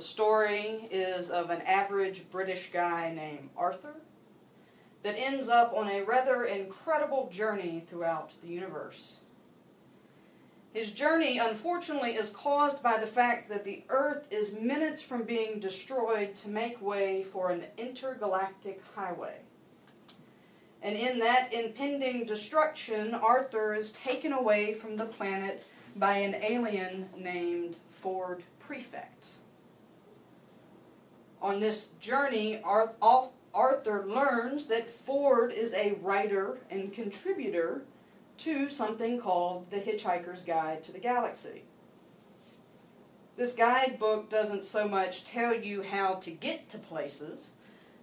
The story is of an average British guy named Arthur that ends up on a rather incredible journey throughout the universe. His journey, unfortunately, is caused by the fact that the Earth is minutes from being destroyed to make way for an intergalactic highway. And in that impending destruction, Arthur is taken away from the planet by an alien named Ford Prefect. On this journey, Arthur learns that Ford is a writer and contributor to something called The Hitchhiker's Guide to the Galaxy. This guidebook doesn't so much tell you how to get to places,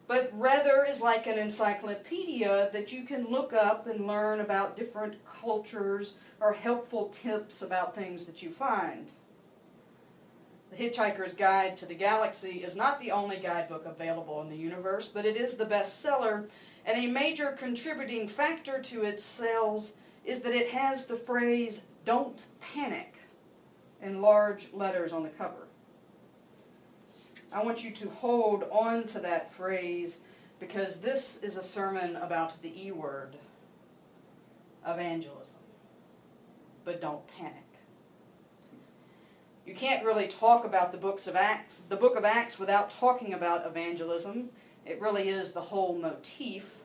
but rather is like an encyclopedia that you can look up and learn about different cultures or helpful tips about things that you find. The Hitchhiker's Guide to the Galaxy is not the only guidebook available in the universe, but it is the bestseller, and a major contributing factor to its sales is that it has the phrase, don't panic, in large letters on the cover. I want you to hold on to that phrase because this is a sermon about the E word, evangelism. But don't panic. Can't really talk about the books of Acts, the book of Acts without talking about evangelism. It really is the whole motif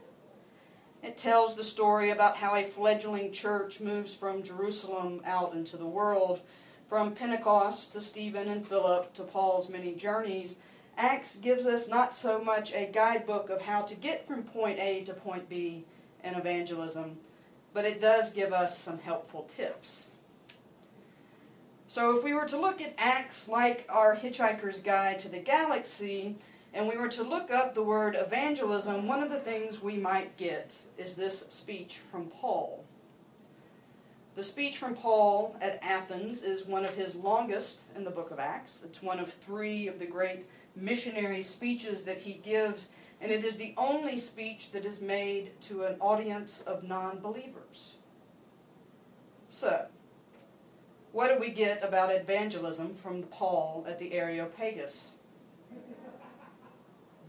it tells the story about how a fledgling church moves from Jerusalem out into the world, from Pentecost to Stephen and Philip to Paul's many journeys. Acts gives us not so much a guidebook of how to get from point A to point B in evangelism, but it does give us some helpful tips. So if we were to look at Acts like our Hitchhiker's Guide to the Galaxy, and we were to look up the word evangelism, one of the things we might get is this speech from Paul. The speech from Paul at Athens is one of his longest in the book of Acts. It's one of three of the great missionary speeches that he gives, and it is the only speech that is made to an audience of non believers. So, what do we get about evangelism from Paul at the Areopagus?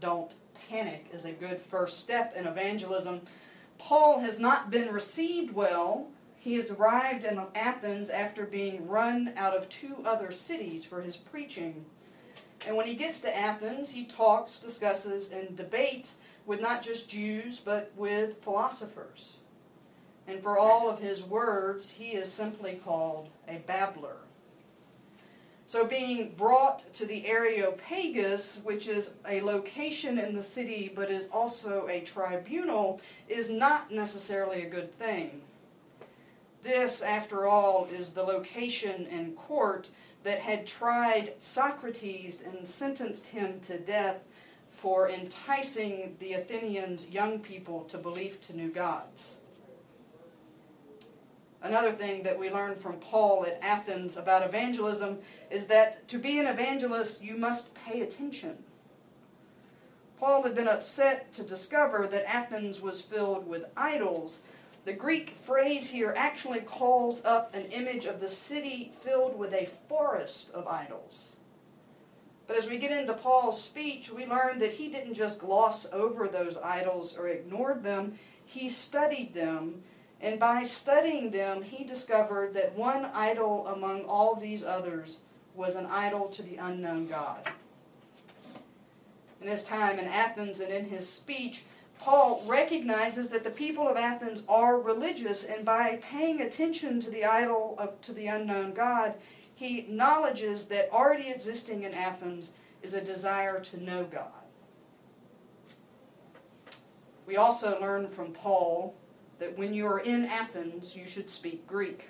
don't panic is a good first step in evangelism. Paul has not been received well. He has arrived in Athens after being run out of two other cities for his preaching. And when he gets to Athens, he talks, discusses, and debates with not just Jews, but with philosophers. And for all of his words, he is simply called a babbler. So being brought to the Areopagus, which is a location in the city but is also a tribunal, is not necessarily a good thing. This, after all, is the location in court that had tried Socrates and sentenced him to death for enticing the Athenians' young people to belief to new gods. Another thing that we learned from Paul at Athens about evangelism is that to be an evangelist, you must pay attention. Paul had been upset to discover that Athens was filled with idols. The Greek phrase here actually calls up an image of the city filled with a forest of idols. But as we get into Paul's speech, we learn that he didn't just gloss over those idols or ignored them, he studied them and by studying them, he discovered that one idol among all these others was an idol to the unknown God. In his time in Athens and in his speech, Paul recognizes that the people of Athens are religious, and by paying attention to the idol of, to the unknown God, he acknowledges that already existing in Athens is a desire to know God. We also learn from Paul that when you are in Athens, you should speak Greek.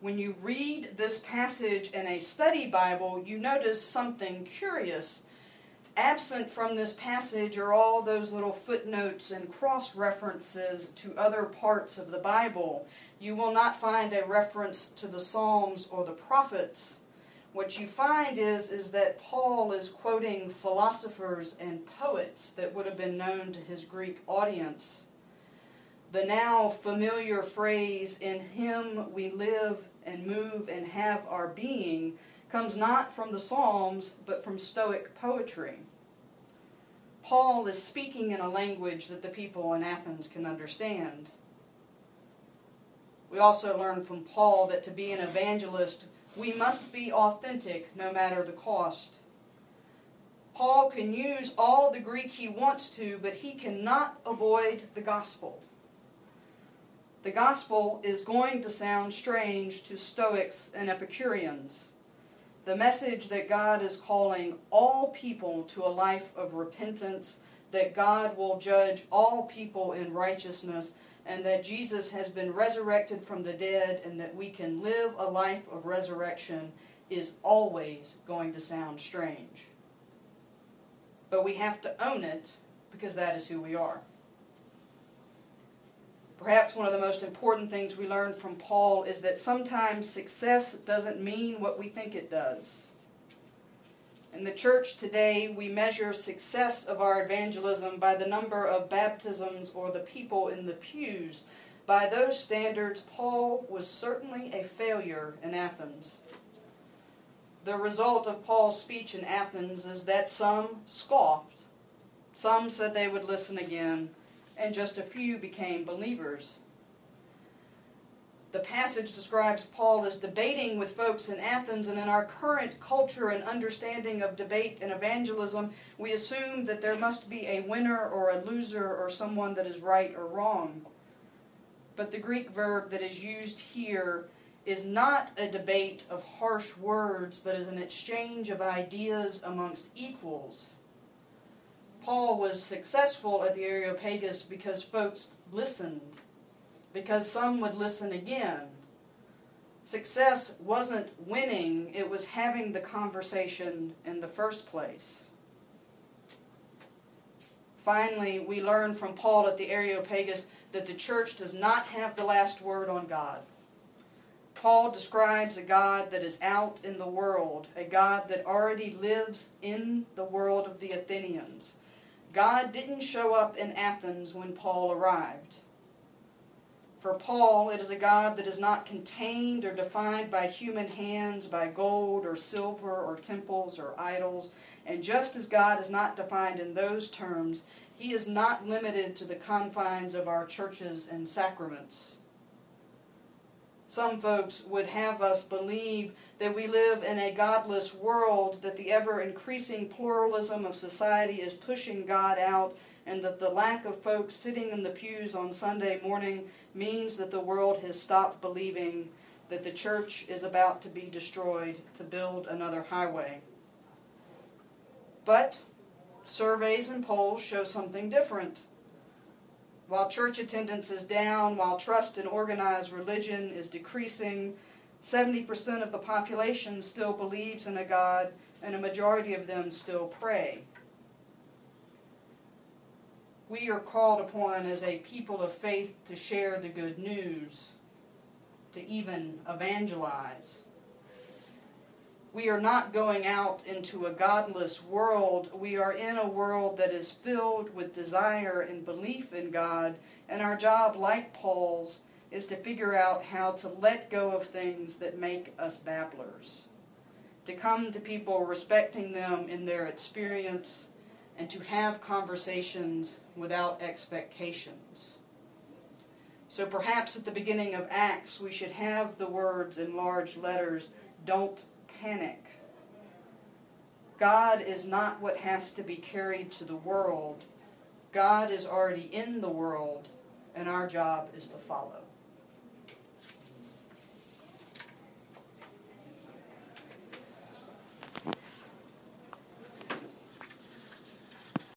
When you read this passage in a study Bible, you notice something curious. Absent from this passage are all those little footnotes and cross references to other parts of the Bible. You will not find a reference to the Psalms or the prophets what you find is, is that Paul is quoting philosophers and poets that would have been known to his Greek audience. The now familiar phrase, in him we live and move and have our being comes not from the Psalms, but from Stoic poetry. Paul is speaking in a language that the people in Athens can understand. We also learn from Paul that to be an evangelist, we must be authentic no matter the cost. Paul can use all the Greek he wants to, but he cannot avoid the gospel. The gospel is going to sound strange to Stoics and Epicureans. The message that God is calling all people to a life of repentance, that God will judge all people in righteousness, and that Jesus has been resurrected from the dead, and that we can live a life of resurrection, is always going to sound strange. But we have to own it because that is who we are. Perhaps one of the most important things we learn from Paul is that sometimes success doesn't mean what we think it does. In the church today, we measure success of our evangelism by the number of baptisms or the people in the pews. By those standards, Paul was certainly a failure in Athens. The result of Paul's speech in Athens is that some scoffed, some said they would listen again, and just a few became believers. The passage describes Paul as debating with folks in Athens, and in our current culture and understanding of debate and evangelism, we assume that there must be a winner or a loser or someone that is right or wrong. But the Greek verb that is used here is not a debate of harsh words, but is an exchange of ideas amongst equals. Paul was successful at the Areopagus because folks listened, because some would listen again. Success wasn't winning, it was having the conversation in the first place. Finally, we learn from Paul at the Areopagus that the church does not have the last word on God. Paul describes a God that is out in the world, a God that already lives in the world of the Athenians. God didn't show up in Athens when Paul arrived. For Paul, it is a God that is not contained or defined by human hands, by gold or silver or temples or idols. And just as God is not defined in those terms, he is not limited to the confines of our churches and sacraments. Some folks would have us believe that we live in a godless world, that the ever increasing pluralism of society is pushing God out, and that the lack of folks sitting in the pews on Sunday morning means that the world has stopped believing that the church is about to be destroyed to build another highway. But surveys and polls show something different. While church attendance is down, while trust in organized religion is decreasing, 70% of the population still believes in a God, and a majority of them still pray. We are called upon as a people of faith to share the good news, to even evangelize. We are not going out into a godless world. We are in a world that is filled with desire and belief in God. And our job, like Paul's, is to figure out how to let go of things that make us babblers. To come to people respecting them in their experience and to have conversations without expectations. So perhaps at the beginning of Acts, we should have the words in large letters, don't panic. God is not what has to be carried to the world. God is already in the world, and our job is to follow.